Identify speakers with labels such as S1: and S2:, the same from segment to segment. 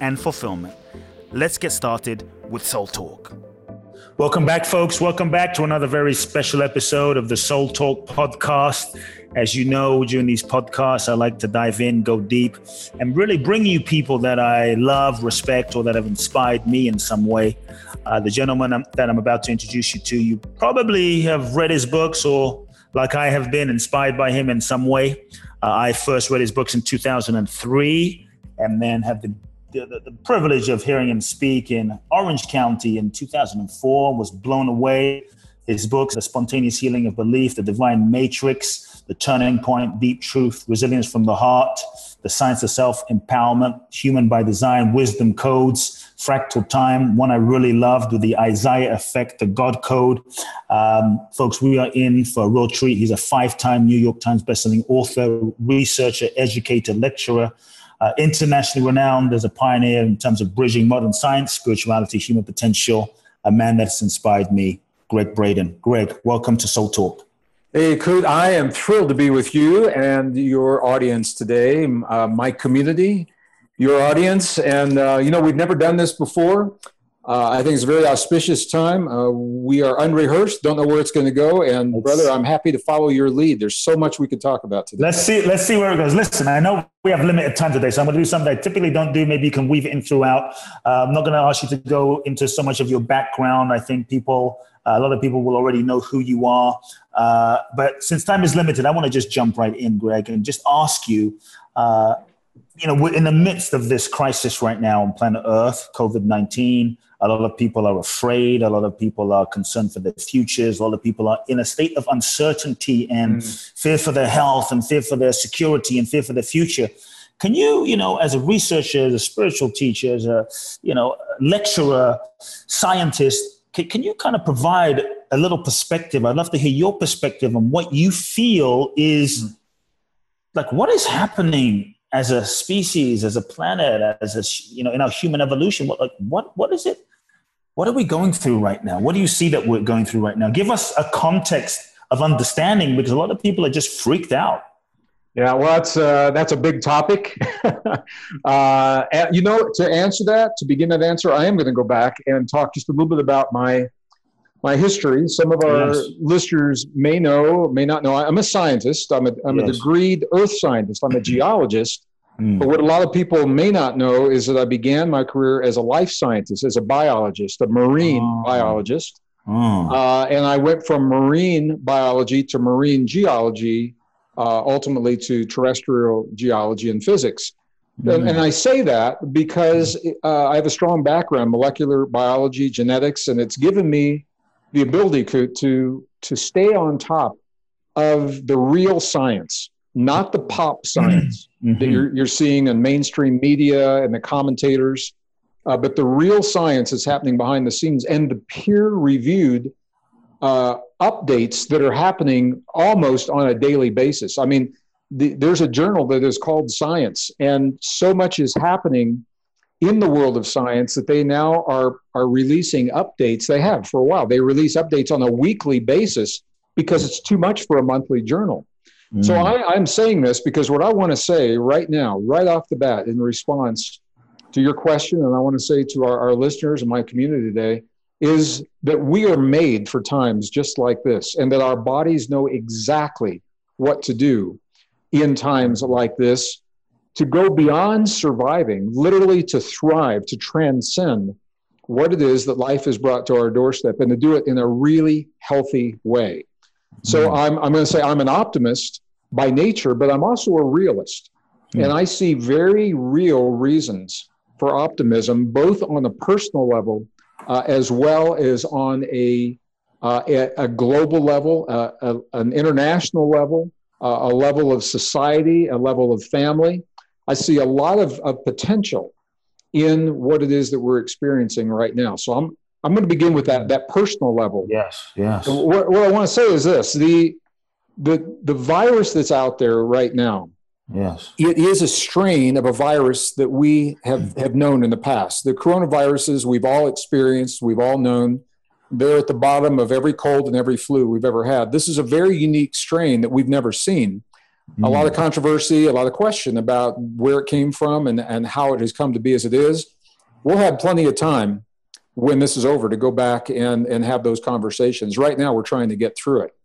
S1: and fulfillment. Let's get started with Soul Talk. Welcome back, folks. Welcome back to another very special episode of the Soul Talk podcast. As you know, during these podcasts, I like to dive in, go deep, and really bring you people that I love, respect, or that have inspired me in some way. Uh, the gentleman that I'm about to introduce you to, you probably have read his books or like I have been inspired by him in some way. Uh, I first read his books in 2003 and then had the, the, the, privilege of hearing him speak in Orange County in 2004, was blown away. His books, The Spontaneous Healing of Belief, The Divine Matrix, The Turning Point, Deep Truth, Resilience from the Heart, The Science of Self Empowerment, Human by Design, Wisdom Codes, Fractal Time, one I really loved with the Isaiah Effect, the God Code. Um, folks, we are in for a real treat. He's a five time New York Times bestselling author, researcher, educator, lecturer. Uh, internationally renowned as a pioneer in terms of bridging modern science, spirituality, human potential, a man that's inspired me, Gregg Braden. Greg, welcome to Soul Talk.
S2: Hey, Kute, I am thrilled to be with you and your audience today, uh, my community, your audience. And, uh, you know, we've never done this before. Uh, I think it's a very auspicious time. Uh, we are unrehearsed, don't know where it's going to go. And let's, brother, I'm happy to follow your lead. There's so much we could talk about today.
S1: Let's see. Let's see where it goes. Listen, I know we have limited time today, so I'm going to do something I typically don't do. Maybe you can weave it in throughout. Uh, I'm not going to ask you to go into so much of your background. I think people, uh, a lot of people will already know who you are. Uh, but since time is limited, I want to just jump right in, Gregg, and just ask you uh, you know, we're in the midst of this crisis right now on planet Earth, COVID 19. A lot of people are afraid. A lot of people are concerned for their futures. A lot of people are in a state of uncertainty and mm. fear for their health and fear for their security and fear for their future. Can you, you know, as a researcher, as a spiritual teacher, as a, you know, lecturer, scientist, can, can you kind of provide a little perspective? I'd love to hear your perspective on what you feel is mm. like what is happening as a species, as a planet, as a you know, in our human evolution, what like what what is it? What are we going through right now? What do you see that we're going through right now? Give us a context of understanding because a lot of people are just freaked out.
S2: Yeah, well, that's uh, that's a big topic. uh, you know, to answer that, to begin that answer, I am going to go back and talk just a little bit about my my history. Some of our yes. listeners may know, may not know. I'm a scientist. I'm a, I'm yes. a degreed earth scientist. I'm a geologist. Mm. But what a lot of people may not know is that I began my career as a life scientist, as a biologist, a marine oh. biologist. Oh. Uh, and I went from marine biology to marine geology, uh, ultimately to terrestrial geology and physics. Mm. And, and, I say that because uh, I have a strong background, molecular biology, genetics, and it's given me the ability to, to, to stay on top of the real science, not the pop science mm-hmm. that you're, you're seeing in mainstream media and the commentators, uh, but the real science that's happening behind the scenes and the peer reviewed uh, updates that are happening almost on a daily basis. I mean, the, there's a journal that is called Science, and so much is happening in the world of science that they now are are releasing updates. They have for a while. They release updates on a weekly basis because it's too much for a monthly journal. Mm. So I, I'm saying this because what I want to say right now, right off the bat, in response to your question, and I want to say to our, our listeners and my community today, is that we are made for times just like this, and that our bodies know exactly what to do in times like this to go beyond surviving, literally to thrive, to transcend what it is that life has brought to our doorstep and to do it in a really healthy way. So mm. I'm, I'm going to say I'm an optimist by nature, but I'm also a realist. Mm. And I see very real reasons for optimism, both on a personal level uh, as well as on a, uh, a, a, global level, uh, a, an international level, uh, a level of society, a level of family. I see a lot of, of potential in what it is that we're experiencing right now. So I'm I'm going to begin with that that personal level.
S1: Yes, yes.
S2: What, what I want to say is this: the the the virus that's out there right now.
S1: Yes,
S2: it is a strain of a virus that we have have known in the past. The coronaviruses we've all experienced, we've all known. They're at the bottom of every cold and every flu we've ever had. This is a very unique strain that we've never seen. Mm. A lot of controversy, a lot of question about where it came from and, and how it has come to be as it is. We'll have plenty of time when this is over to go back and, and have those conversations. Right now, we're trying to get through it.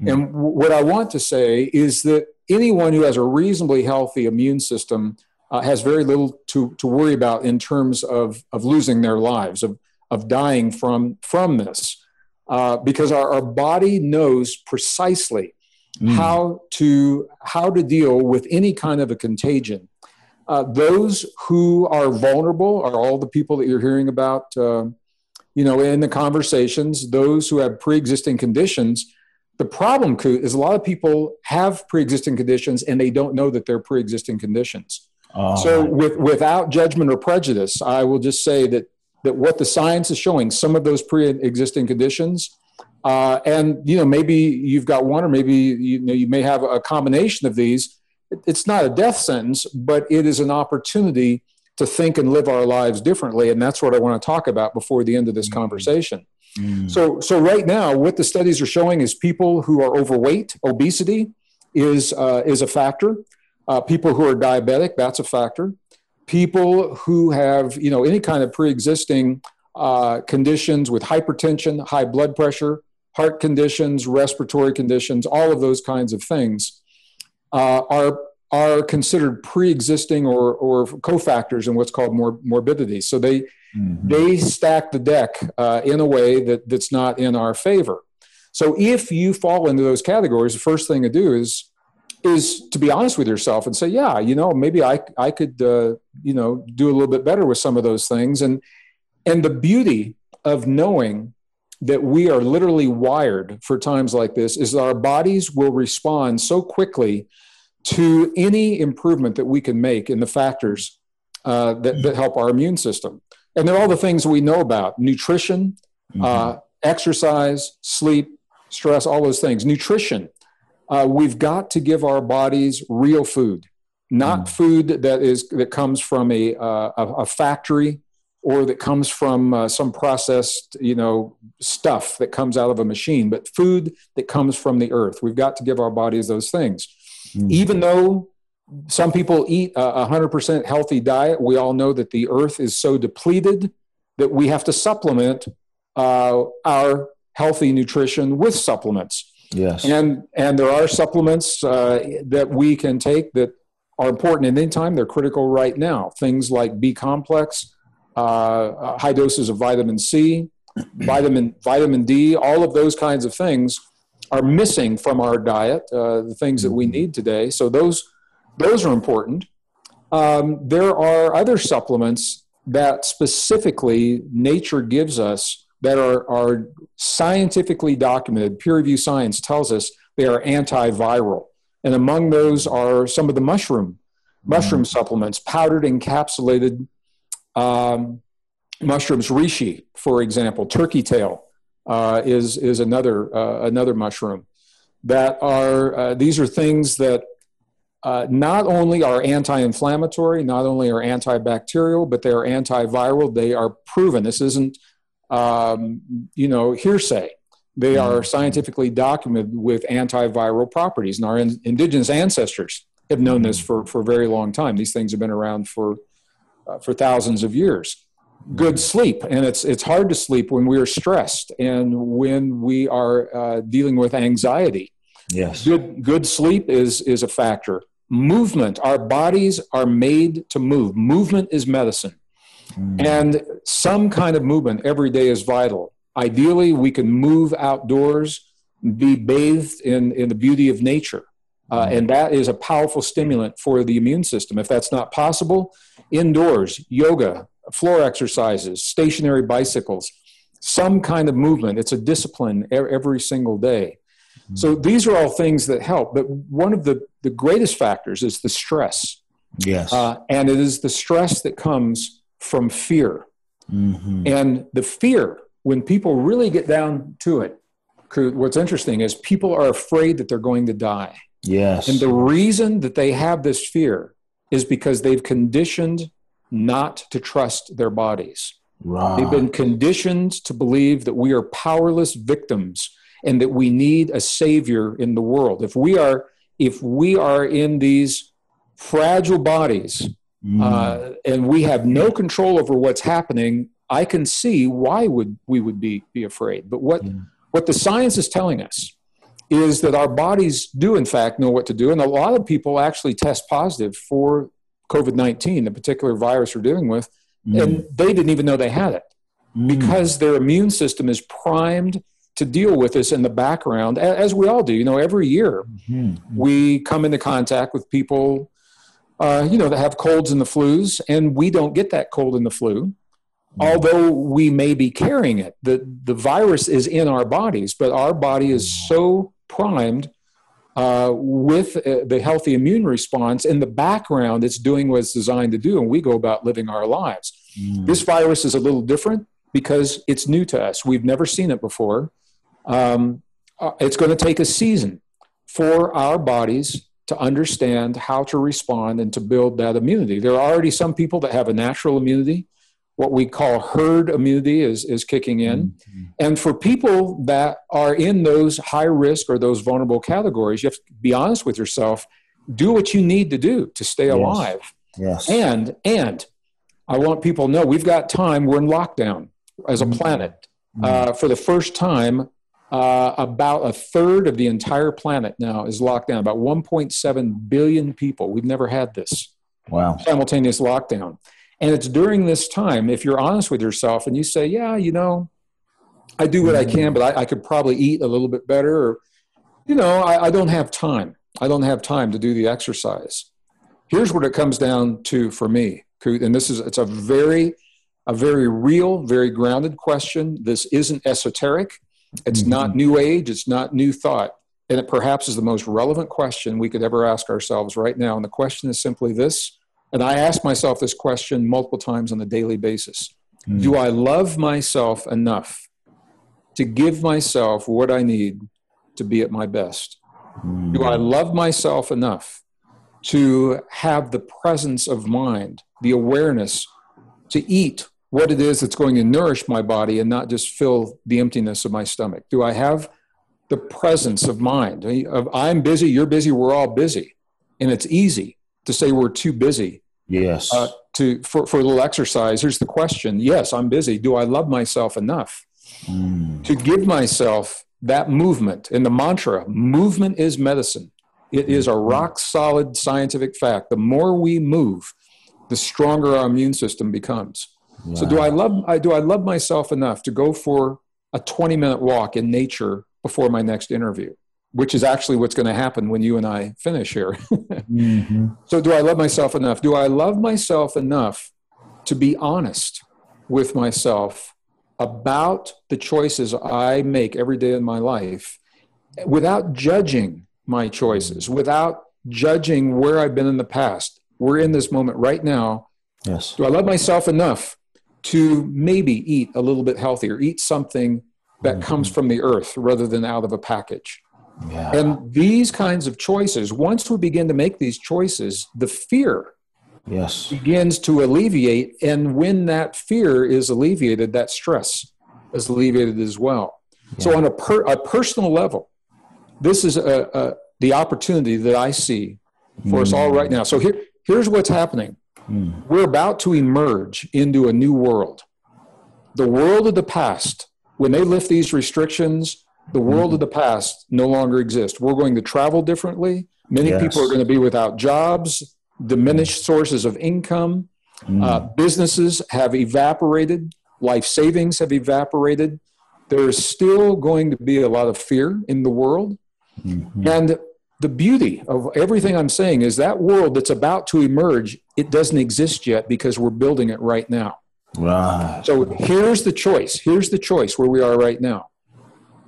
S2: Mm-hmm. And what I want to say is that anyone who has a reasonably healthy immune system uh, has very little to, to worry about in terms of, of losing their lives, of, of dying from, from this. Uh, because our, our body knows precisely mm. how to how to deal with any kind of a contagion uh, those who are vulnerable are all the people that you're hearing about, uh, you know, in the conversations. Those who have pre-existing conditions. The problem is a lot of people have pre-existing conditions and they don't know that they're pre-existing conditions. Oh. So, with, without judgment or prejudice, I will just say that that what the science is showing, some of those pre-existing conditions, uh, and you know, maybe you've got one, or maybe you know, you may have a combination of these it's not a death sentence, but it is an opportunity to think and live our lives differently. And that's what I want to talk about before the end of this mm-hmm. conversation. Mm. So, so right now, what the studies are showing is people who are overweight, obesity is uh, is a factor. Uh, people who are diabetic, that's a factor. People who have you know any kind of pre-existing uh, conditions with hypertension, high blood pressure, heart conditions, respiratory conditions, all of those kinds of things uh, are are considered pre-existing or, or cofactors in what's called mor- morbidity. So they mm-hmm. they stack the deck uh, in a way that, that's not in our favor. So if you fall into those categories, the first thing to do is is to be honest with yourself and say, yeah, you know, maybe I I could uh, you know do a little bit better with some of those things. And and the beauty of knowing that we are literally wired for times like this is that our bodies will respond so quickly to any improvement that we can make in the factors uh, that, that help our immune system. And they're all the things we know about nutrition, mm-hmm. uh, exercise, sleep, stress, all those things. Nutrition, uh, we've got to give our bodies real food, not mm. food that is that comes from a, uh, a, a factory or that comes from uh, some processed, you know, stuff that comes out of a machine, but food that comes from the earth. We've got to give our bodies those things. Mm-hmm. Even though some people eat a 100% healthy diet, we all know that the earth is so depleted that we have to supplement uh, our healthy nutrition with supplements.
S1: Yes.
S2: And, and there are supplements uh, that we can take that are important at any time. They're critical right now. Things like B complex, uh, high doses of vitamin C, vitamin, vitamin D, all of those kinds of things are missing from our diet, uh, the things that we mm-hmm. need today. So those those are important. Um, there are other supplements that specifically nature gives us that are, are scientifically documented. Peer review science tells us they are antiviral. And among those are some of the mushroom mushroom mm. supplements, powdered encapsulated um, mushrooms, reishi, for example, turkey tail, uh, is is another uh, another mushroom that are uh, these are things that uh, not only are anti-inflammatory, not only are antibacterial, but they are antiviral. They are proven. This isn't um, you know hearsay. They mm-hmm. are scientifically documented with antiviral properties, and our in, indigenous ancestors have known this mm-hmm. for for a very long time. These things have been around for uh, for thousands of years. Good sleep and it's it's hard to sleep when we are stressed and when we are uh, dealing with anxiety.
S1: Yes.
S2: Good good sleep is is a factor. Movement our bodies are made to move. Movement is medicine. Mm. and some kind of movement every day is vital. Ideally we can move outdoors be bathed in in the beauty of nature Uh, and that is a powerful stimulant for the immune system. If that's not possible, indoors, yoga, floor exercises, stationary bicycles, some kind of movement. It's a discipline every single day. So these are all things that help. But one of the, the greatest factors is the stress.
S1: Yes.
S2: Uh, and it is the stress that comes from fear. Mm-hmm. And the fear, when people really get down to it, what's interesting is people are afraid that they're going to die.
S1: Yes.
S2: And the reason that they have this fear is because they've conditioned not to trust their bodies. Right. They've been conditioned to believe that we are powerless victims and that we need a savior in the world. If we are if we are in these fragile bodies mm. uh, and we have no control over what's happening, I can see why would we would be be afraid. But what yeah. what the science is telling us is that our bodies do in fact know what to do, and a lot of people actually test positive for COVID nineteen, the particular virus we're dealing with, mm. and they didn't even know they had it mm. because their immune system is primed to deal with this in the background, as we all do. You know, every year mm-hmm. we come into contact with people, uh, you know, that have colds and the flus, and we don't get that cold and the flu. Mm-hmm. Although we may be carrying it, the, the virus is in our bodies, but our body is mm. so primed uh, with uh, the healthy immune response in the background, it's doing what it's designed to do, and we go about living our lives. Mm. This virus is a little different because it's new to us. We've never seen it before. Um, uh, it's going to take a season for our bodies to understand how to respond and to build that immunity. There are already some people that have a natural immunity. What we call herd immunity is, is kicking in. Mm-hmm. And for people that are in those high risk or those vulnerable categories, you have to be honest with yourself. Do what you need to do to stay yes. alive.
S1: Yes.
S2: And and I want people to know we've got time. We're in lockdown as a mm-hmm. planet. Mm-hmm. Uh, for the first time, uh, about a third of the entire planet now is locked down, about 1.7 billion people. We've never had this
S1: wow.
S2: simultaneous lockdown. And it's during this time, if you're honest with yourself and you say, yeah, you know, I do what I can, but I, I could probably eat a little bit better, or, you know, I, I don't have time. I don't have time to do the exercise. Here's what it comes down to for me, and this is it's a very, a very real, very grounded question. This isn't esoteric. It's mm-hmm. not new age, it's not new thought. And it perhaps is the most relevant question we could ever ask ourselves right now. And the question is simply this. And I ask myself this question multiple times on a daily basis mm-hmm. Do I love myself enough to give myself what I need to be at my best? Mm-hmm. Do I love myself enough to have the presence of mind, the awareness to eat what it is that's going to nourish my body and not just fill the emptiness of my stomach? Do I have the presence of mind? I'm busy, you're busy, we're all busy. And it's easy to say we're too busy.
S1: Yes. Uh,
S2: to for, for a little exercise, here's the question. Yes, I'm busy. Do I love myself enough mm. to give myself that movement? And the mantra, movement is medicine. It is a rock solid scientific fact. The more we move, the stronger our immune system becomes. Wow. So do I love I do I love myself enough to go for a 20 minute walk in nature before my next interview, which is actually what's going to happen when you and I finish here. mm-hmm. So do I love myself enough? Do I love myself enough to be honest with myself about the choices I make every day in my life without judging my choices, without judging where I've been in the past? We're in this moment right now.
S1: Yes.
S2: Do I love myself enough to maybe eat a little bit healthier, eat something that mm-hmm. comes from the earth rather than out of a package. Yeah. And these kinds of choices, once we begin to make these choices, the fear
S1: yes.
S2: begins to alleviate. And when that fear is alleviated, that stress is alleviated as well. Yeah. So, on a, per, a personal level, this is a, a, the opportunity that I see for mm. us all right now. So, here, here's what's happening Mm. We're about to emerge into a new world. The world of the past, when they lift these restrictions, the world of the past no longer exists. We're going to travel differently. Many yes. people are going to be without jobs, diminished sources of income. Mm. Uh, businesses have evaporated, life savings have evaporated. There is still going to be a lot of fear in the world. Mm-hmm. And the beauty of everything I'm saying is that world that's about to emerge, it doesn't exist yet because we're building it right now.
S1: Right.
S2: So here's the choice. Here's the choice where we are right now.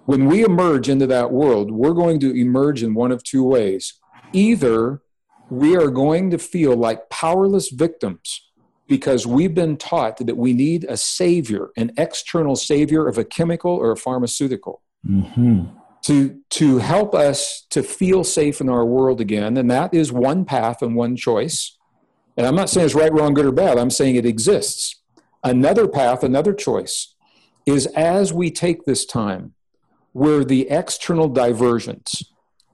S2: When we emerge into that world, we're going to emerge in one of two ways. Either we are going to feel like powerless victims because we've been taught that we need a savior, an external savior of a chemical or a pharmaceutical.
S1: Mm-hmm.
S2: To, to help us to feel safe in our world again. And that is one path and one choice. And I'm not saying it's right, wrong, good, or bad. I'm saying it exists. Another path, another choice is as we take this time where the external diversions,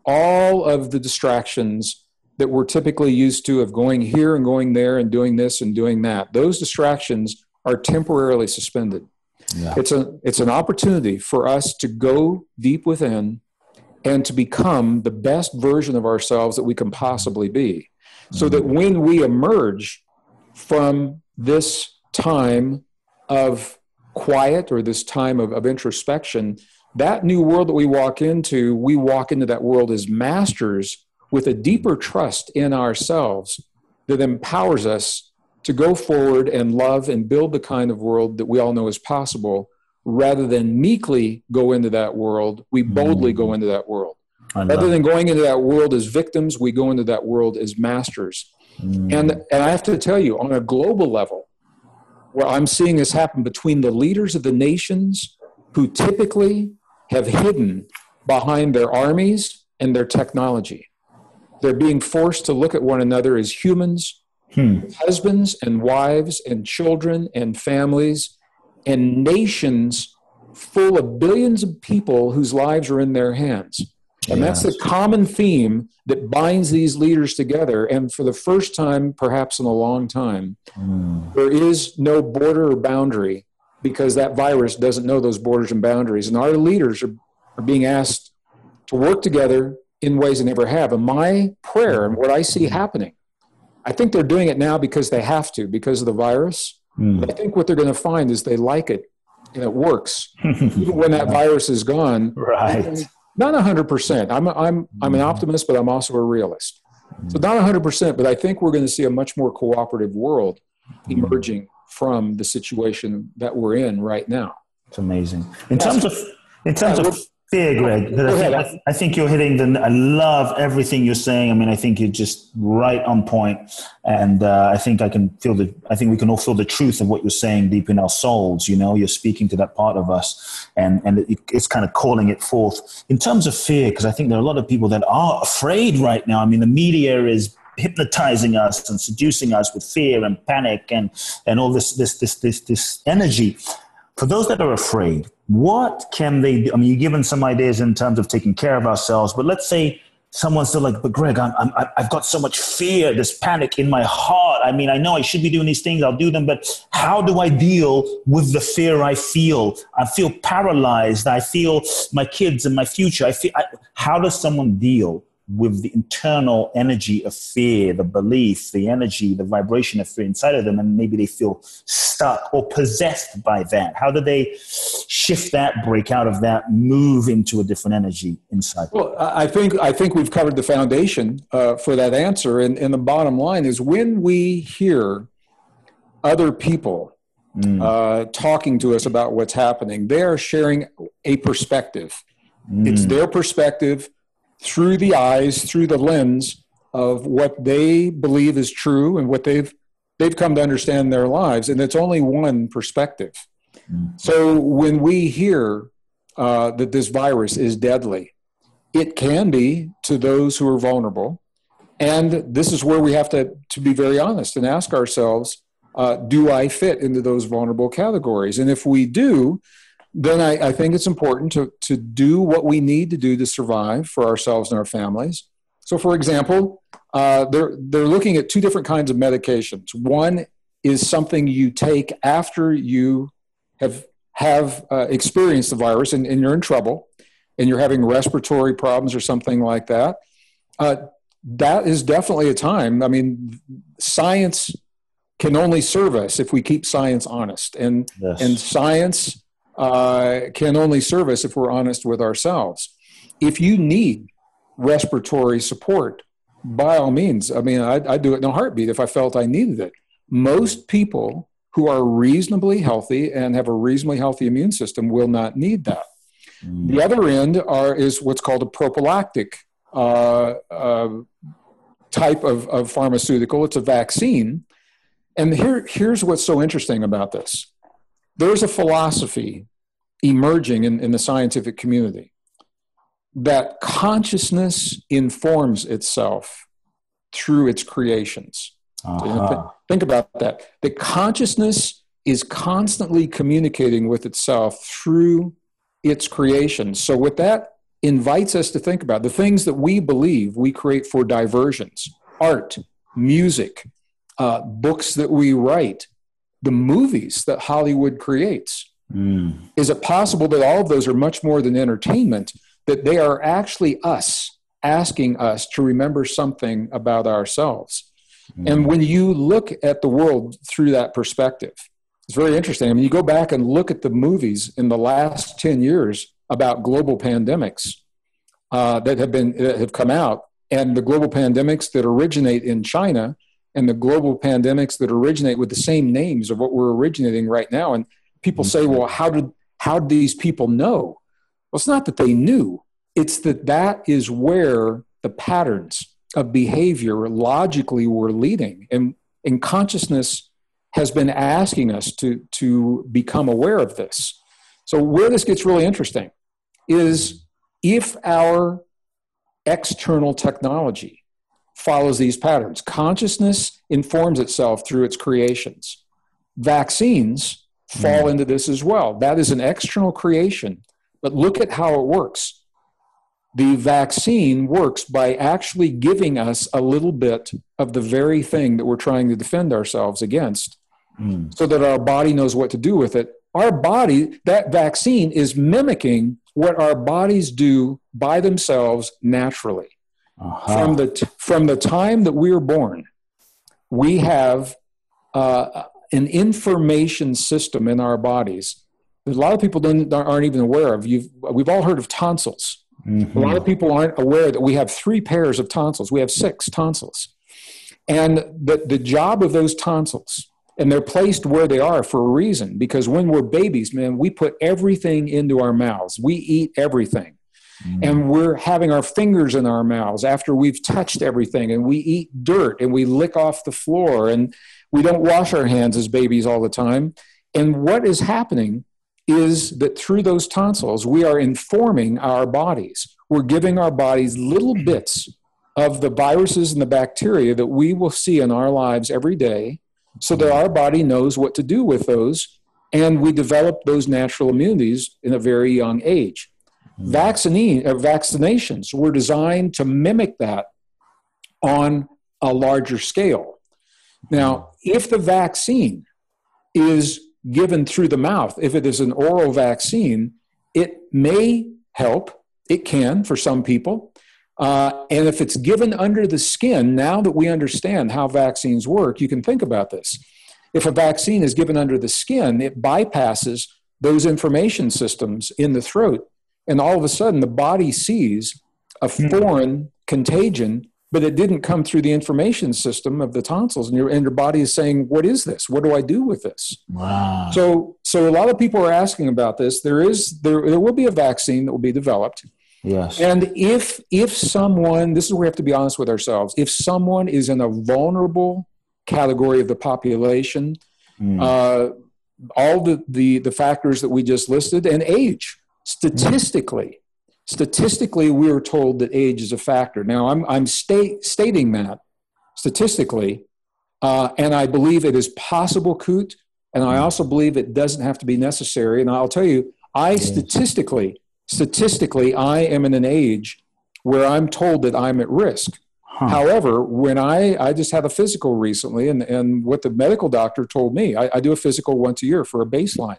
S2: all of the distractions that we're typically used to of going here and going there and doing this and doing that, those distractions are temporarily suspended.
S1: Yeah.
S2: It's a it's an opportunity for us to go deep within and to become the best version of ourselves that we can possibly be. So that mm-hmm. when we emerge from this time of quiet or this time of, of introspection, that new world that we walk into, we walk into that world as masters with a deeper trust in ourselves that empowers us to go forward and love and build the kind of world that we all know is possible. Rather than meekly go into that world we boldly go into that world. Rather than going into that world as victims we go into that world as masters.
S1: Mm.
S2: and and i have to tell you on a global level where i'm seeing this happen between the leaders of the nations who typically have hidden behind their armies and their technology they're being forced to look at one another as humans
S1: Hmm.
S2: husbands and wives and children and families and nations full of billions of people whose lives are in their hands. And that's the common theme that binds these leaders together. And for the first time, perhaps in a long time,
S1: Mm.
S2: there is no border or boundary because that virus doesn't know those borders and boundaries. And our leaders are, are being asked to work together in ways they never have. And my prayer and what I see happening, I think they're doing it now because they have to, because of the virus.
S1: Mm.
S2: But I think what they're going to find is they like it and it works. Even when that virus is gone,
S1: right.
S2: not 100%. I'm, I'm, I'm an optimist, but I'm also a realist. So not 100%, but I think we're going to see a much more cooperative world emerging from the situation that we're in right now.
S1: It's amazing. In terms of in terms of fear,
S2: Gregg,
S1: I think. I think you're hitting the. I love everything you're saying. I mean, I think you're just right on point, and uh, I think I can feel the. I think we can all feel the truth of what you're saying deep in our souls. You know, you're speaking to that part of us, and and it, it's kind of calling it forth. In terms of fear, because I think there are a lot of people that are afraid right now. I mean, the media is hypnotizing us and seducing us with fear and panic and and all this this this this this energy for those that are afraid, what can they do? I mean, you've given some ideas in terms of taking care of ourselves, but let's say someone's still like, but Gregg, I'm, I'm, I've got so much fear, this panic in my heart. I mean, I know I should be doing these things, I'll do them, but how do I deal with the fear I feel? I feel paralyzed. I feel my kids and my future. I feel, I, how does someone deal with the internal energy of fear, the belief, the energy, the vibration of fear inside of them, and maybe they feel stuck or possessed by that? How do they shift that, break out of that, move into a different energy inside?
S2: Well, I think I think we've covered the foundation uh, for that answer, and, and the bottom line is when we hear other people
S1: Mm.
S2: uh, talking to us about what's happening, they are sharing a perspective. It's
S1: Mm.
S2: their perspective through the eyes, through the lens of what they believe is true and what they've they've come to understand in their lives, and it's only one perspective.
S1: Mm.
S2: So when we hear uh, that this virus is deadly, it can be to those who are vulnerable, and this is where we have to to be very honest and ask ourselves: uh, Do I fit into those vulnerable categories? And if we do, then I, I think it's important to, to do what we need to do to survive for ourselves and our families. So, for example, uh, they're, they're looking at two different kinds of medications. One is something you take after you have, have uh, experienced the virus and, and you're in trouble and you're having respiratory problems or something like that. Uh, that is definitely a time. I mean, science can only serve us if we keep science honest. And,
S1: Yes.
S2: and science uh, can only serve us if we're honest with ourselves. If you need respiratory support, by all means. I mean, I'd, I'd do it in a heartbeat if I felt I needed it. Most people who are reasonably healthy and have a reasonably healthy immune system will not need that. Mm. The other end are is what's called a prophylactic uh, uh, type of, of pharmaceutical. It's a vaccine. And here, here's what's so interesting about this. There's a philosophy emerging in, in the scientific community that consciousness informs itself through its creations. Uh-huh. Think about that. The consciousness is constantly communicating with itself through its creations. So, what that invites us to think about, the things that we believe we create for diversions art, music, uh, books that we write, the movies that Hollywood creates. Mm. Is it possible that all of those are much more than entertainment, that they are actually us asking us to remember something about ourselves? Mm. And when you look at the world through that perspective, it's very interesting. I mean, you go back and look at the movies in the last 10 years about global pandemics uh, that have been that have come out, and the global pandemics that originate in China, and the global pandemics that originate with the same names of what we're originating right now. And people say, well, how did how did these people know? Well, it's not that they knew; it's that that is where the patterns of behavior logically were leading, and and consciousness has been asking us to to become aware of this. So where this gets really interesting is if our external technology follows these patterns. Consciousness informs itself through its creations. Vaccines fall mm. into this as well. That is an external creation. But look at how it works. The vaccine works by actually giving us a little bit of the very thing that we're trying to defend ourselves against mm. so that our body knows what to do with it. Our body, that vaccine is mimicking what our bodies do by themselves naturally. Uh-huh. From, the t- from the time that we are born, we have uh, an information system in our bodies that a lot of people don't, aren't even aware of. You've, we've all heard of tonsils. Mm-hmm. A lot of people aren't aware that we have three pairs of tonsils. We have six tonsils. And the, the job of those tonsils and they're placed where they are for a reason because when we're babies man we put everything into our mouths we eat everything mm. and we're having our fingers in our mouths after we've touched everything and we eat dirt and we lick off the floor and we don't wash our hands as babies all the time. And what is happening is that through those tonsils we are informing our bodies. We're giving our bodies little bits of the viruses and the bacteria that we will see in our lives every day so that our body knows what to do with those. And we develop those natural immunities in a very young age Vaccine, uh, vaccinations were designed to mimic that on a larger scale now if the vaccine is given through the mouth if it is an oral vaccine it may help it can for some people uh, and if it's given under the skin, now that we understand how vaccines work, you can think about this. If a vaccine is given under the skin, it bypasses those information systems in the throat. And all of a sudden, the body sees a hmm. foreign contagion, but it didn't come through the information system of the tonsils. And your, and your body is saying, What is this? What do I do with this? Wow. So, so a lot of people are asking about this. There, is, there, there will be a vaccine that will be developed.
S3: Yes.
S2: And if if someone, this is where we have to be honest with ourselves. If someone is in a vulnerable category of the population, mm. uh, all the, the the factors that we just listed, and age, statistically, statistically, we are told that age is a factor. Now, I'm I'm state, stating that statistically, uh, and I believe it is possible, Kute, and I also believe it doesn't have to be necessary. And I'll tell you, I statistically statistically, I am in an age where I'm told that I'm at risk. Huh. However, when I, I just had a physical recently, and, and what the medical doctor told me, I, I do a physical once a year for a baseline.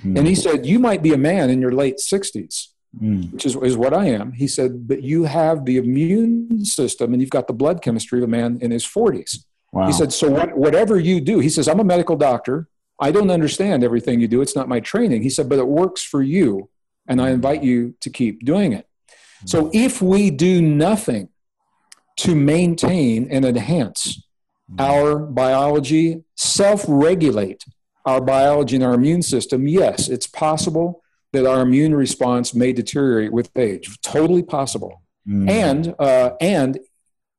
S2: Mm. And he said, You might be a man in your late 60s, mm. which is, is what I am. He said, But you have the immune system and you've got the blood chemistry of a man in his 40s. Wow. He said, So what, whatever you do, he says, I'm a medical doctor. I don't understand everything you do. It's not my training. He said, But it works for you and I invite you to keep doing it. So if we do nothing to maintain and enhance our biology, self regulate our biology and our immune system, yes, it's possible that our immune response may deteriorate with age. Totally possible. Mm. And, uh, and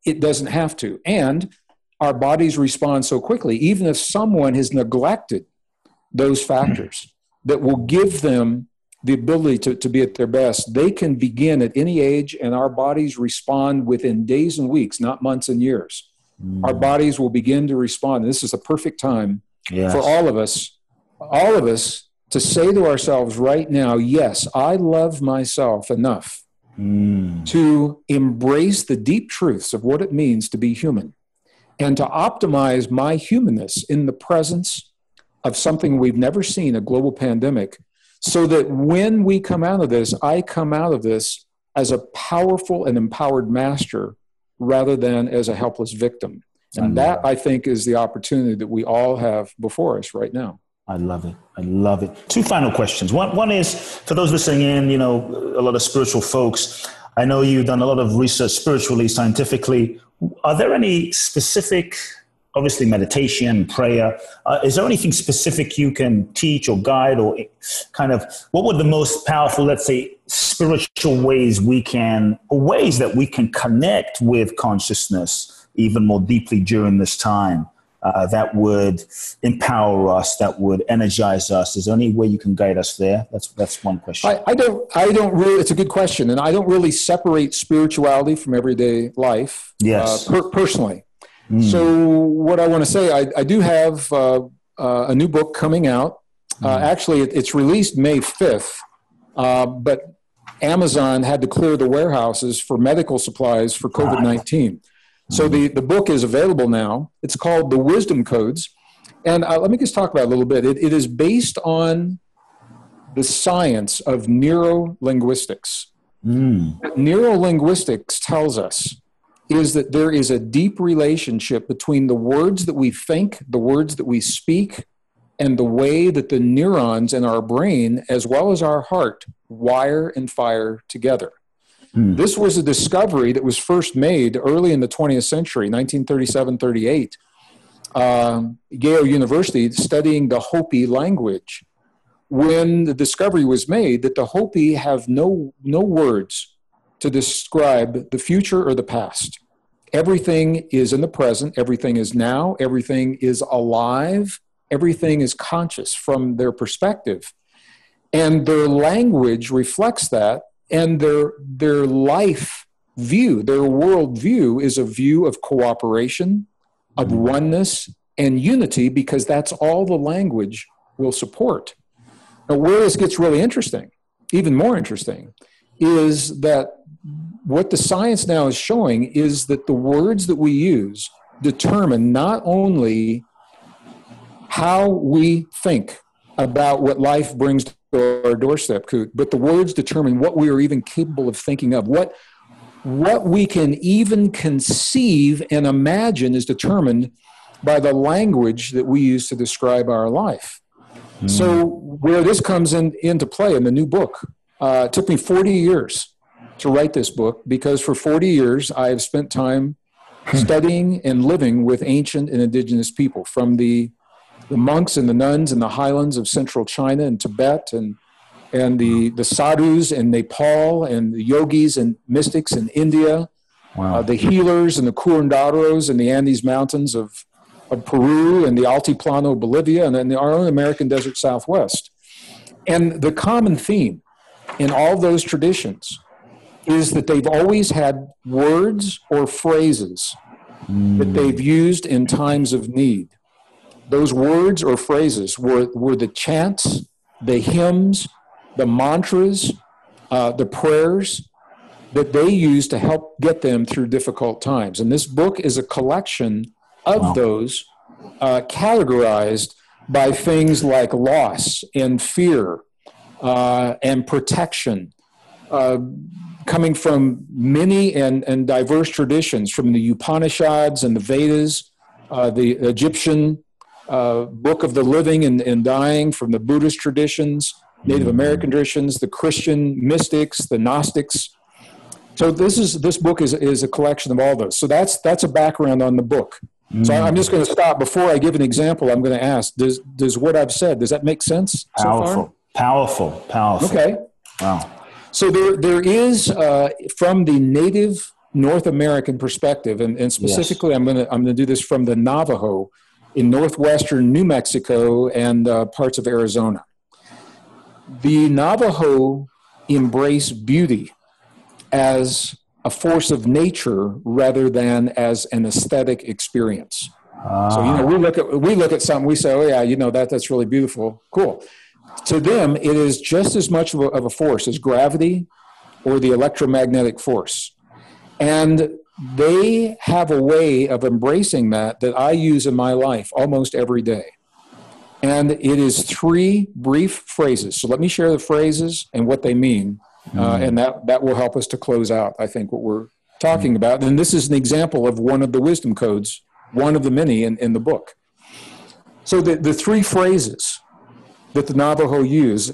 S2: it doesn't have to. And our bodies respond so quickly, even if someone has neglected those factors that will give them the ability to, to be at their best, they can begin at any age, and our bodies respond within days and weeks, not months and years. Mm. Our bodies will begin to respond. This is the perfect time yes. for all of us, all of us, to say to ourselves right now, yes, I love myself enough mm. to embrace the deep truths of what it means to be human and to optimize my humanness in the presence of something we've never seen a global pandemic so that when we come out of this, I come out of this as a powerful and empowered master rather than as a helpless victim. And that, I think, is the opportunity that we all have before us right now.
S1: I love it. I love it. Two final questions. One, one is for those listening in, you know, a lot of spiritual folks. I know you've done a lot of research spiritually, scientifically. Are there any specific, obviously, meditation, prayer? Uh, is there anything specific you can teach or guide or kind of what would the most powerful, let's say, spiritual ways we can, or ways that we can connect with consciousness even more deeply during this time? uh, that would empower us, that would energize us? Is there any way you can guide us there? That's that's one question.
S2: I, I don't. I don't really. It's a good question, and I don't really separate spirituality from everyday life.
S1: Yes.
S2: Uh, per, personally. Mm. So what I want to say, I, I do have uh, uh a new book coming out. Mm. actually, it, it's released May fifth, uh, but Amazon had to clear the warehouses for medical supplies for COVID nineteen. So the, the book is available now. It's called The Wisdom Codes. And uh, let me just talk about it a little bit. It, it is based on the science of neurolinguistics. Mm. What neurolinguistics tells us is that there is a deep relationship between the words that we think, the words that we speak, and the way that the neurons in our brain, as well as our heart, wire and fire together. Hmm. This was a discovery that was first made early in the 20th century, 1937 38. Um, Yale University studying the Hopi language. When the discovery was made that the Hopi have no, no words to describe the future or the past. Everything is in the present, everything is now, everything is alive, everything is conscious from their perspective. And their language reflects that and their their life view, their world view is a view of cooperation, of mm-hmm. oneness, and unity because that's all the language will support. Now, where this gets really interesting, even more interesting, is that what the science now is showing is that the words that we use determine not only how we think about what life brings our doorstep, but the words determine what we are even capable of thinking of. What, what we can even conceive and imagine is determined by the language that we use to describe our life. Mm. So, where this comes in, into play in the new book, uh, it took me 40 years to write this book because for 40 years I have spent time studying and living with ancient and indigenous people from the the monks and the nuns in the highlands of central China and Tibet and and the, the sadhus in Nepal and the yogis and mystics in India, wow. uh, the healers and the curanderos in the Andes Mountains of, of Peru and the Altiplano Bolivia and then our own American desert Southwest. And the common theme in all those traditions is that they've always had words or phrases mm. that they've used in times of need those words or phrases were, were the chants, the hymns, the mantras, uh, the prayers that they used to help get them through difficult times. And this book is a collection of wow. those uh, categorized by things like loss and fear uh, and protection, uh, coming from many and, and diverse traditions, from the Upanishads and the Vedas, uh, the Egyptian uh, Book of the Living and, and Dying from the Buddhist traditions, Native. American traditions, the Christian mystics, the Gnostics, So this is this book is is a collection of all those. So that's that's a background on the book. So I'm just going to stop before I give an example. I'm going to ask: Does does what I've said does that make sense?
S1: Powerful,
S2: so
S1: powerful, powerful.
S2: Okay.
S1: Wow.
S2: So there there is uh, from the native North American perspective, and, and specifically, yes. I'm going to I'm going to do this from the Navajo in northwestern New Mexico and uh, parts of Arizona. The Navajo embrace beauty as a force of nature rather than as an aesthetic experience. So you know, we look at we look at something, we say, "Oh yeah, you know that that's really beautiful, cool." To them, it is just as much of a, of a force as gravity or the electromagnetic force, and they have a way of embracing that that I use in my life almost every day. And it is three brief phrases. So let me share the phrases and what they mean uh, mm-hmm. and that, that will help us to close out, I think, what we're talking mm. about. And this is an example of one of the wisdom codes, one of the many in, in the book. So the, the three phrases that the Navajo use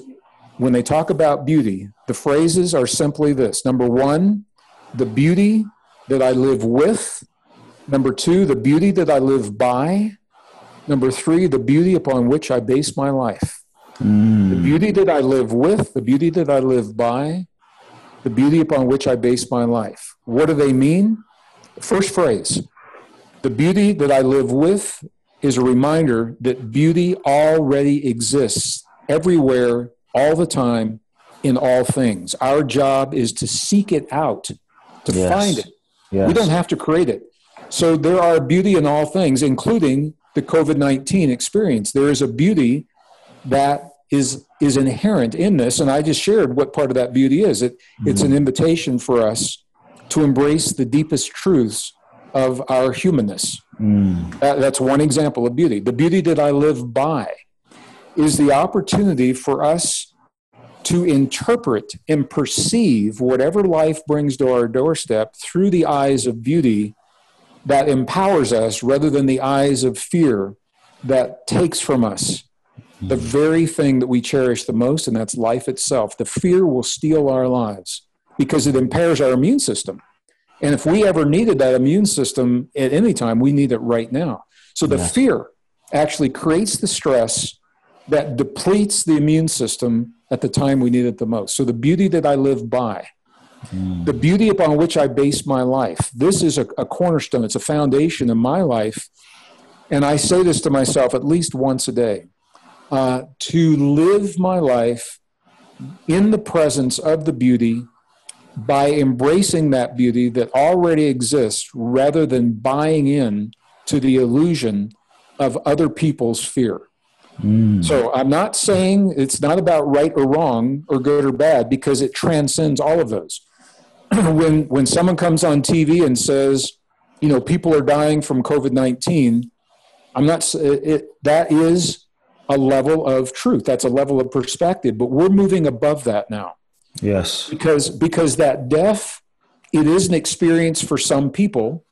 S2: when they talk about beauty, the phrases are simply this number one, the beauty that I live with. Number two, the beauty that I live by. Number three, the beauty upon which I base my life. Mm. The beauty that I live with, the beauty that I live by, the beauty upon which I base my life. What do they mean? First phrase the beauty that I live with is a reminder that beauty already exists everywhere, all the time, in all things. Our job is to seek it out, to yes. find it. Yes. We don't have to create it. So there are beauty in all things, including the COVID 19 experience. There is a beauty that is is inherent in this and i just shared what part of that beauty is it mm-hmm. it's an mm-hmm. invitation for us to embrace the deepest truths of our humanness mm. that, that's one example of beauty the beauty that i live by is the opportunity for us to interpret and perceive whatever life brings to our doorstep through the eyes of beauty that empowers us rather than the eyes of fear that takes from us the hmm. very thing that we cherish the most, and that's life itself. The fear will steal our lives because it impairs our immune system. And if we ever needed that immune system at any time, we need it right now. So the yeah. fear actually creates the stress that depletes the immune system at the time we need it the most. So the beauty that I live by, mm. the beauty upon which I base my life, this is a, a cornerstone, it's a foundation in my life. And I say this to myself at least once a day uh, to live my life in the presence of the beauty by embracing that beauty that already exists rather than buying in to the illusion of other people's fear. Mm. So I'm not saying it's not about right or wrong or good or bad because it transcends all of those. when when someone comes on TV and says, you know, people are dying from COVID-19, I'm not it, that is a level of truth. That's a level of perspective. But we're moving above that now.
S1: Yes.
S2: Because because that death, it is an experience for some people,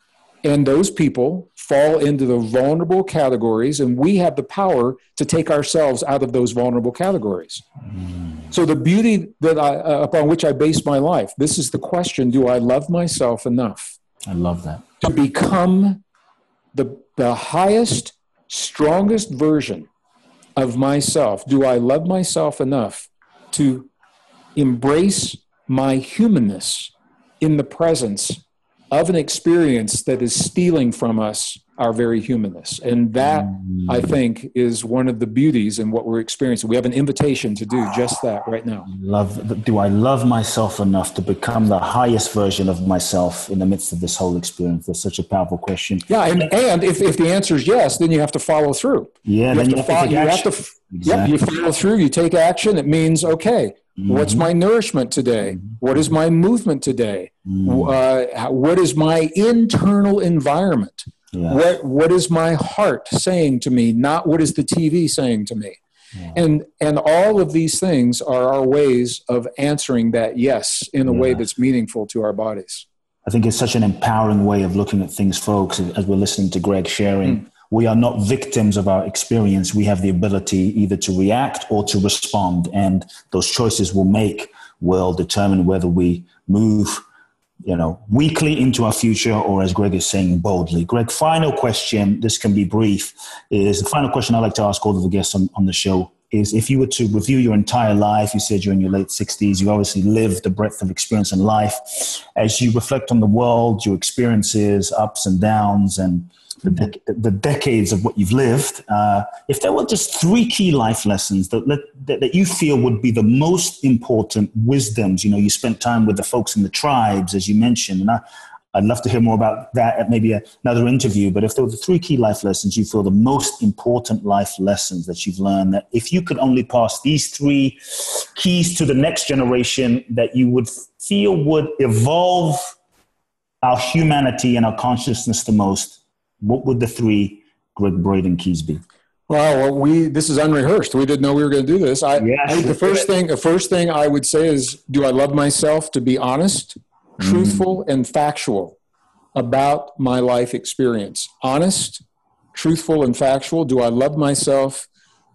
S2: and those people fall into the vulnerable categories, and we have the power to take ourselves out of those vulnerable categories. Mm. So the beauty that I, uh, upon which I base my life, this is the question: Do I love myself enough?
S1: I love that
S2: to become the the highest, strongest version of myself? Do I love myself enough to embrace my humanness in the presence of an experience that is stealing from us our very humanness. And that, I mm. think, is one of the beauties in what we're experiencing. We have an invitation to do just that right now.
S1: Love, do I love myself enough to become the highest version of myself in the midst of this whole experience? That's such a powerful question.
S2: Yeah, and, and if, if the answer is yes, then you have to follow through.
S1: Yeah,
S2: you
S1: have,
S2: to, you follow, you have to, exactly. yep, you follow through, you take action. It means, okay, Mm-hmm. What's my nourishment today? Mm-hmm. What is my movement today? Mm-hmm. Uh, what is my internal environment? What what is my heart saying to me, not what is the TV saying to me? Yeah. And and all of these things are our ways of answering that yes in a yeah. way that's meaningful to our bodies.
S1: I think it's such an empowering way of looking at things, folks, as we're listening to Gregg sharing. Mm. We are not victims of our experience. We have the ability either to react or to respond. And those choices we'll make will determine whether we move you know, weekly into our future, or as Gregg is saying, boldly. Gregg, final question. This can be brief. Is the final question I like to ask all of the guests on, on the show is if you were to review your entire life, you said you're in your late 60s, you obviously lived the breadth of experience in life. As you reflect on the world, your experiences, ups and downs, and the, the decades of what you've lived, uh, if there were just three key life lessons that, that, that you feel would be the most important wisdoms, you know, you spent time with the folks in the tribes, as you mentioned, and I, I'd love to hear more about that at maybe another interview. But if there were the three key life lessons you feel the most important life lessons that you've learned, that if you could only pass these three keys to the next generation, that you would feel would evolve our humanity and our consciousness the most, what would the three Gregg Braden keys be?
S2: Well, we this is unrehearsed. We didn't know we were going to do this. I, yes, I the first thing, the first thing I would say is, do I love myself to be honest? truthful and factual about my life experience. Honest, truthful, and factual. Do I love myself?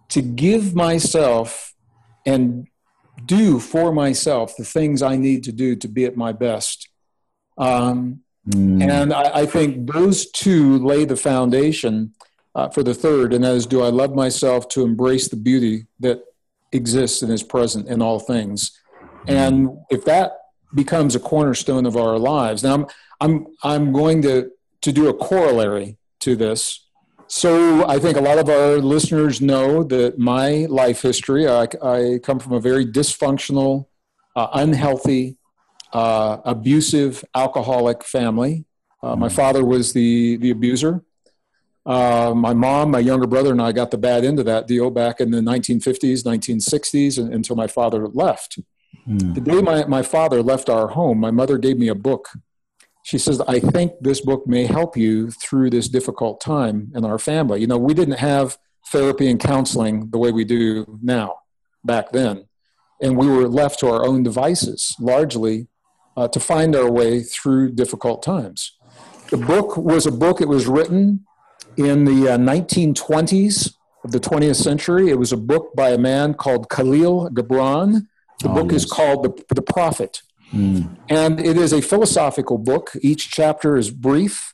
S2: To give myself and do for myself the things I need to do to be at my best. Um, mm. And I, I, think those two lay the foundation uh, for the third, and that is do I love myself to embrace the beauty that exists and is present in all things? And if that becomes a cornerstone of our lives. Now, I'm, I'm, I'm going to, to do a corollary to this. So, I think a lot of our listeners know that my life history, I, I come from a very dysfunctional, uh, unhealthy, uh, abusive, alcoholic family. Uh, my father was the, the abuser. Uh, my mom, my younger brother, and I got the bad end of that deal back in the 1950s, 1960s, and, until my father left. Mm. The day my, my father left our home, my mother gave me a book. She says, I think this book may help you through this difficult time in our family. You know, we didn't have therapy and counseling the way we do now back then. And we were left to our own devices largely uh, to find our way through difficult times. The book was a book, it was written in the uh, 1920s of the 20th century. It was a book by a man called Kahlil Gibran the oh, book yes. is called The, the Prophet. Mm. And it is a philosophical book. Each chapter is brief,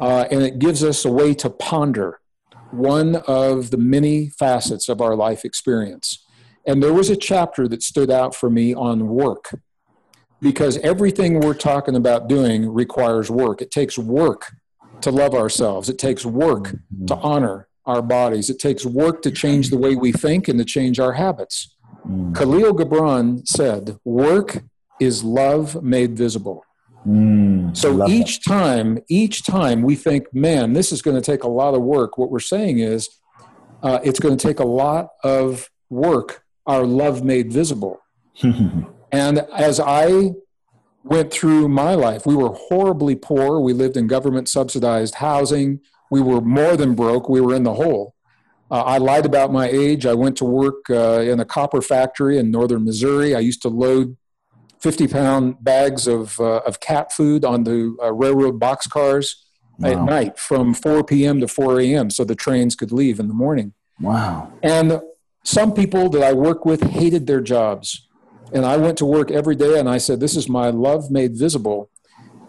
S2: uh, and it gives us a way to ponder one of the many facets of our life experience. And there was a chapter that stood out for me on work because everything we're talking about doing requires work. It takes work to love ourselves, it takes work mm-hmm. to honor our bodies, it takes work to change the way we think and to change our habits. Mm. Kahlil Gibran said, Work is love made visible. Mm, so each that. time, each time we think, man, this is going to take a lot of work, what we're saying is uh, it's going to take a lot of work, our love made visible. and as I went through my life, we were horribly poor. We lived in government subsidized housing. We were more than broke. We were in the hole. Uh, I lied about my age. I went to work uh, in a copper factory in northern Missouri. I used to load 50 pound bags of, uh, of cat food onto uh, railroad boxcars wow. at night from 4 p.m. to 4 a.m. so the trains could leave in the morning.
S1: Wow.
S2: And some people that I work with hated their jobs. And I went to work every day and I said, This is my love made visible.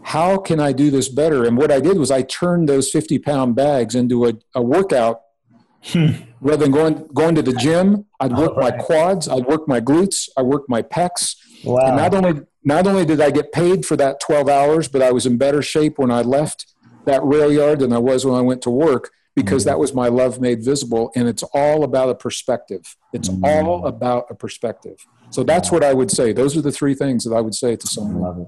S2: How can I do this better? And what I did was I turned those 50 pound bags into a, a workout Hmm. Rather than going going to the gym, I'd work right. my quads, I'd work my glutes, I worked my pecs. Wow. And not only not only did I get paid for that 12 hours, but I was in better shape when I left that rail yard than I was when I went to work because that was my love made visible. And it's all about a perspective. It's mm all about a perspective. So that's what I would say. Those are the three things that I would say to someone Love it.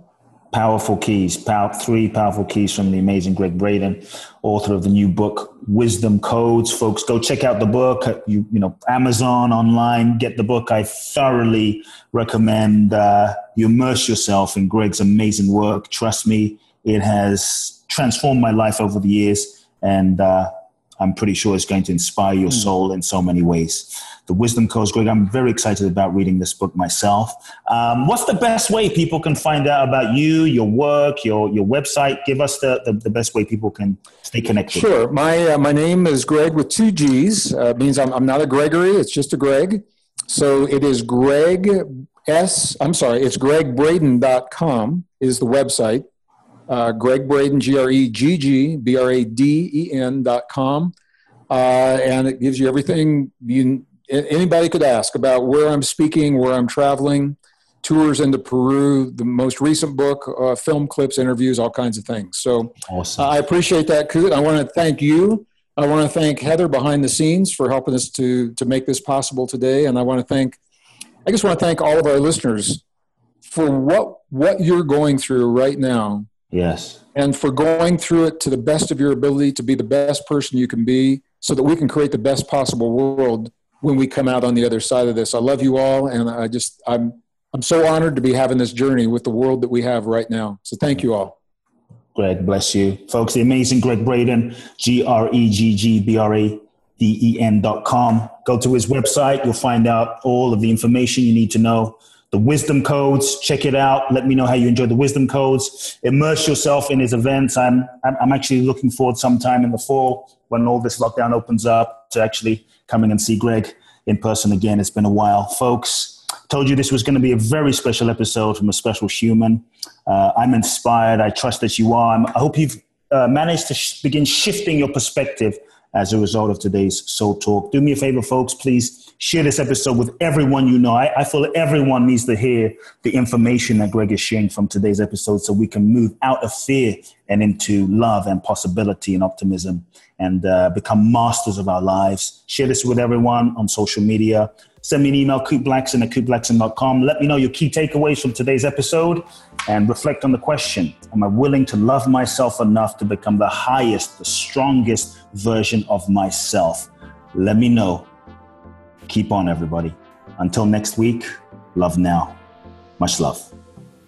S1: powerful keys, power, three powerful keys from the amazing Gregg Braden, author of the new book, Wisdom Codes. Folks, go check out the book. You, you know, Amazon, online, get the book. I thoroughly recommend uh, you immerse yourself in Gregg's amazing work. Trust me, it has transformed my life over the years. And uh, I'm pretty sure it's going to inspire your hmm. soul in so many ways. The Wisdom Codes, Gregg, I'm very excited about reading this book myself. Um, what's the best way people can find out about you, your work, your, your website? Give us the, the, the best way people can stay connected.
S2: Sure. My, uh, my name is Gregg with two G's. Uh, means I'm, I'm not a Gregory, it's just a Gregg. So it is Greg S. I'm sorry, it's greggbraden.com is the website. Uh, Gregg Braden, G R E G G B R A D E N dot com. Uh, and it gives you everything you, anybody could ask about where I'm speaking, where I'm traveling, tours into Peru, the most recent book, uh, film clips, interviews, all kinds of things. So awesome. I appreciate that, Kute. I want to thank you. I want to thank Heather behind the scenes for helping us to, to make this possible today. And I want to thank, I just want to thank all of our listeners for what, what you're going through right now
S1: Yes.
S2: And for going through it to the best of your ability to be the best person you can be so that we can create the best possible world when we come out on the other side of this. I love you all and I just I'm I'm so honored to be having this journey with the world that we have right now. So thank you all.
S1: Gregg, bless you. Folks, the amazing Gregg Braden, G R E G G B R A D E N dot com. Go to his website. You'll find out all of the information you need to know the wisdom codes. Check it out. Let me know how you enjoy the wisdom codes. Immerse yourself in his events. I'm, I'm actually looking forward sometime in the fall when all this lockdown opens up to actually coming and see Gregg in person again. It's been a while, folks. Told you this was going to be a very special episode from a special human. Uh, I'm inspired. I trust that you are. I hope you've uh, managed to sh- begin shifting your perspective as a result of today's Soul Talk. Do me a favor, folks, please share this episode with everyone you know. I, I feel everyone needs to hear the information that Gregg is sharing from today's episode so we can move out of fear and into love and possibility and optimism and uh, become masters of our lives. Share this with everyone on social media. Send me an email, kuteblackson at kuteblackson.com. Let me know your key takeaways from today's episode and reflect on the question Am I willing to love myself enough to become the highest, the strongest version of myself? Let me know Keep on, everybody. Until next week, love now. Much love.